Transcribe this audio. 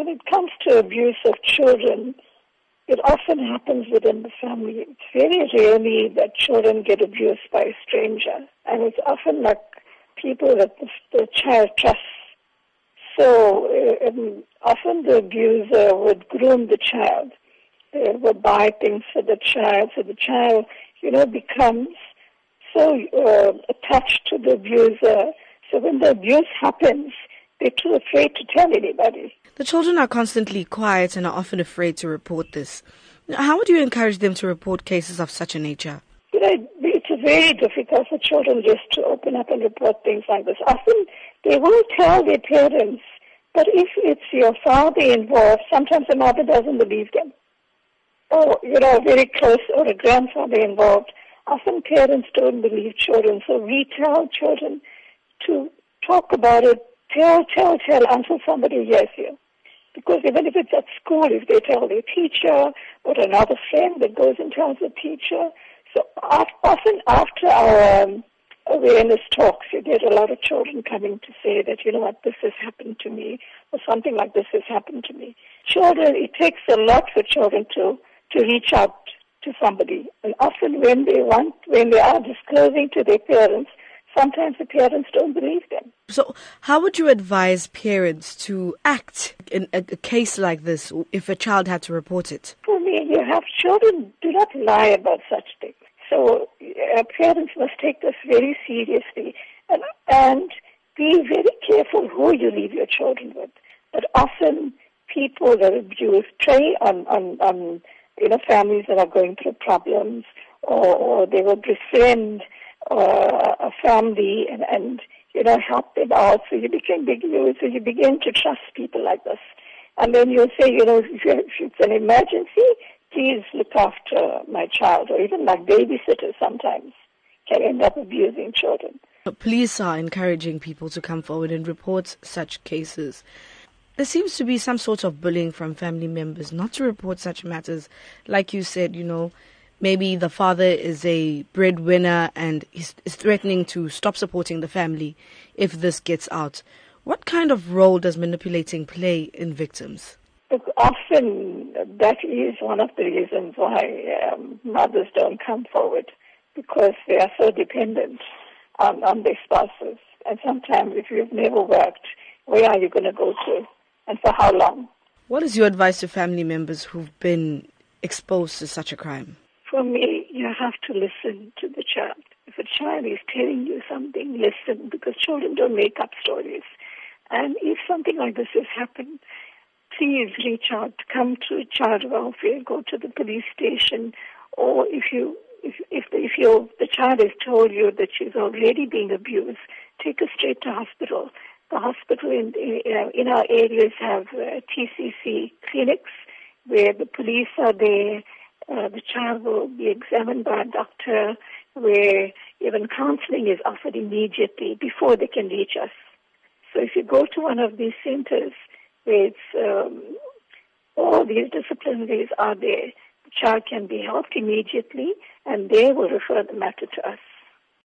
when it comes to abuse of children, it often happens within the family. It's very rarely that children get abused by a stranger, and it's often like people that the, the child trusts. So uh, um, often the abuser would groom the child. They would buy things for the child, so the child, you know, becomes so uh, attached to the abuser. So when the abuse happens, they're too afraid to tell anybody. The children are constantly quiet and are often afraid to report this. How would you encourage them to report cases of such a nature? You know, it's very difficult for children just to open up and report things like this. Often they will tell their parents, but if it's your father involved, sometimes the mother doesn't believe them. Or, you know, very close, or a grandfather involved. Often parents don't believe children, so we tell children to talk about it, tell, tell, tell until somebody hears you. Because even if it's at school, if they tell their teacher or another friend that goes and tells the teacher, so often after our um, awareness talks, you get a lot of children coming to say that, you know what, this has happened to me, or something like this has happened to me. Children, it takes a lot for children to, to reach out to somebody. And often when they want, when they are disclosing to their parents, sometimes the parents don't believe them. So, how would you advise parents to act in a, a, case like this if a child had to report it? For me, you have children do not lie about such things. So, uh, parents must take this very seriously and, and be very careful who you leave your children with. But often, people that abuse prey on, on, on you know, families that are going through problems, or, or they will befriend uh, a family and, and you know help them out. So you became big. So you begin to trust people like this, and then you'll say, you know, if, if it's an emergency, please look after my child, or even like babysitters sometimes can end up abusing children. Police are encouraging people to come forward and report such cases. There seems to be some sort of bullying from family members not to report such matters. Like you said, you know, maybe the father is a breadwinner and is, is threatening to stop supporting the family if this gets out. What kind of role does manipulating play in victims? Look, often that is one of the reasons why um, mothers don't come forward because they are so dependent on, on their spouses. And sometimes, if you've never worked, where are you going to go to and for how long? What is your advice to family members who've been exposed to such a crime? For me, you have to listen to the child. If a child is telling you something, listen, because children don't make up stories. And if something like this has happened, please reach out, come to child welfare, go to the police station, or if you if if, if you the child has told you that she's already being abused, take her straight to hospital. The hospital in in, in our areas have uh, TCC clinics where the police are there uh, the child will be examined by a doctor where even counseling is offered immediately before they can reach us. So if you go to one of these centers where it's, um, all these disciplinaries are there, the child can be helped immediately and they will refer the matter to us.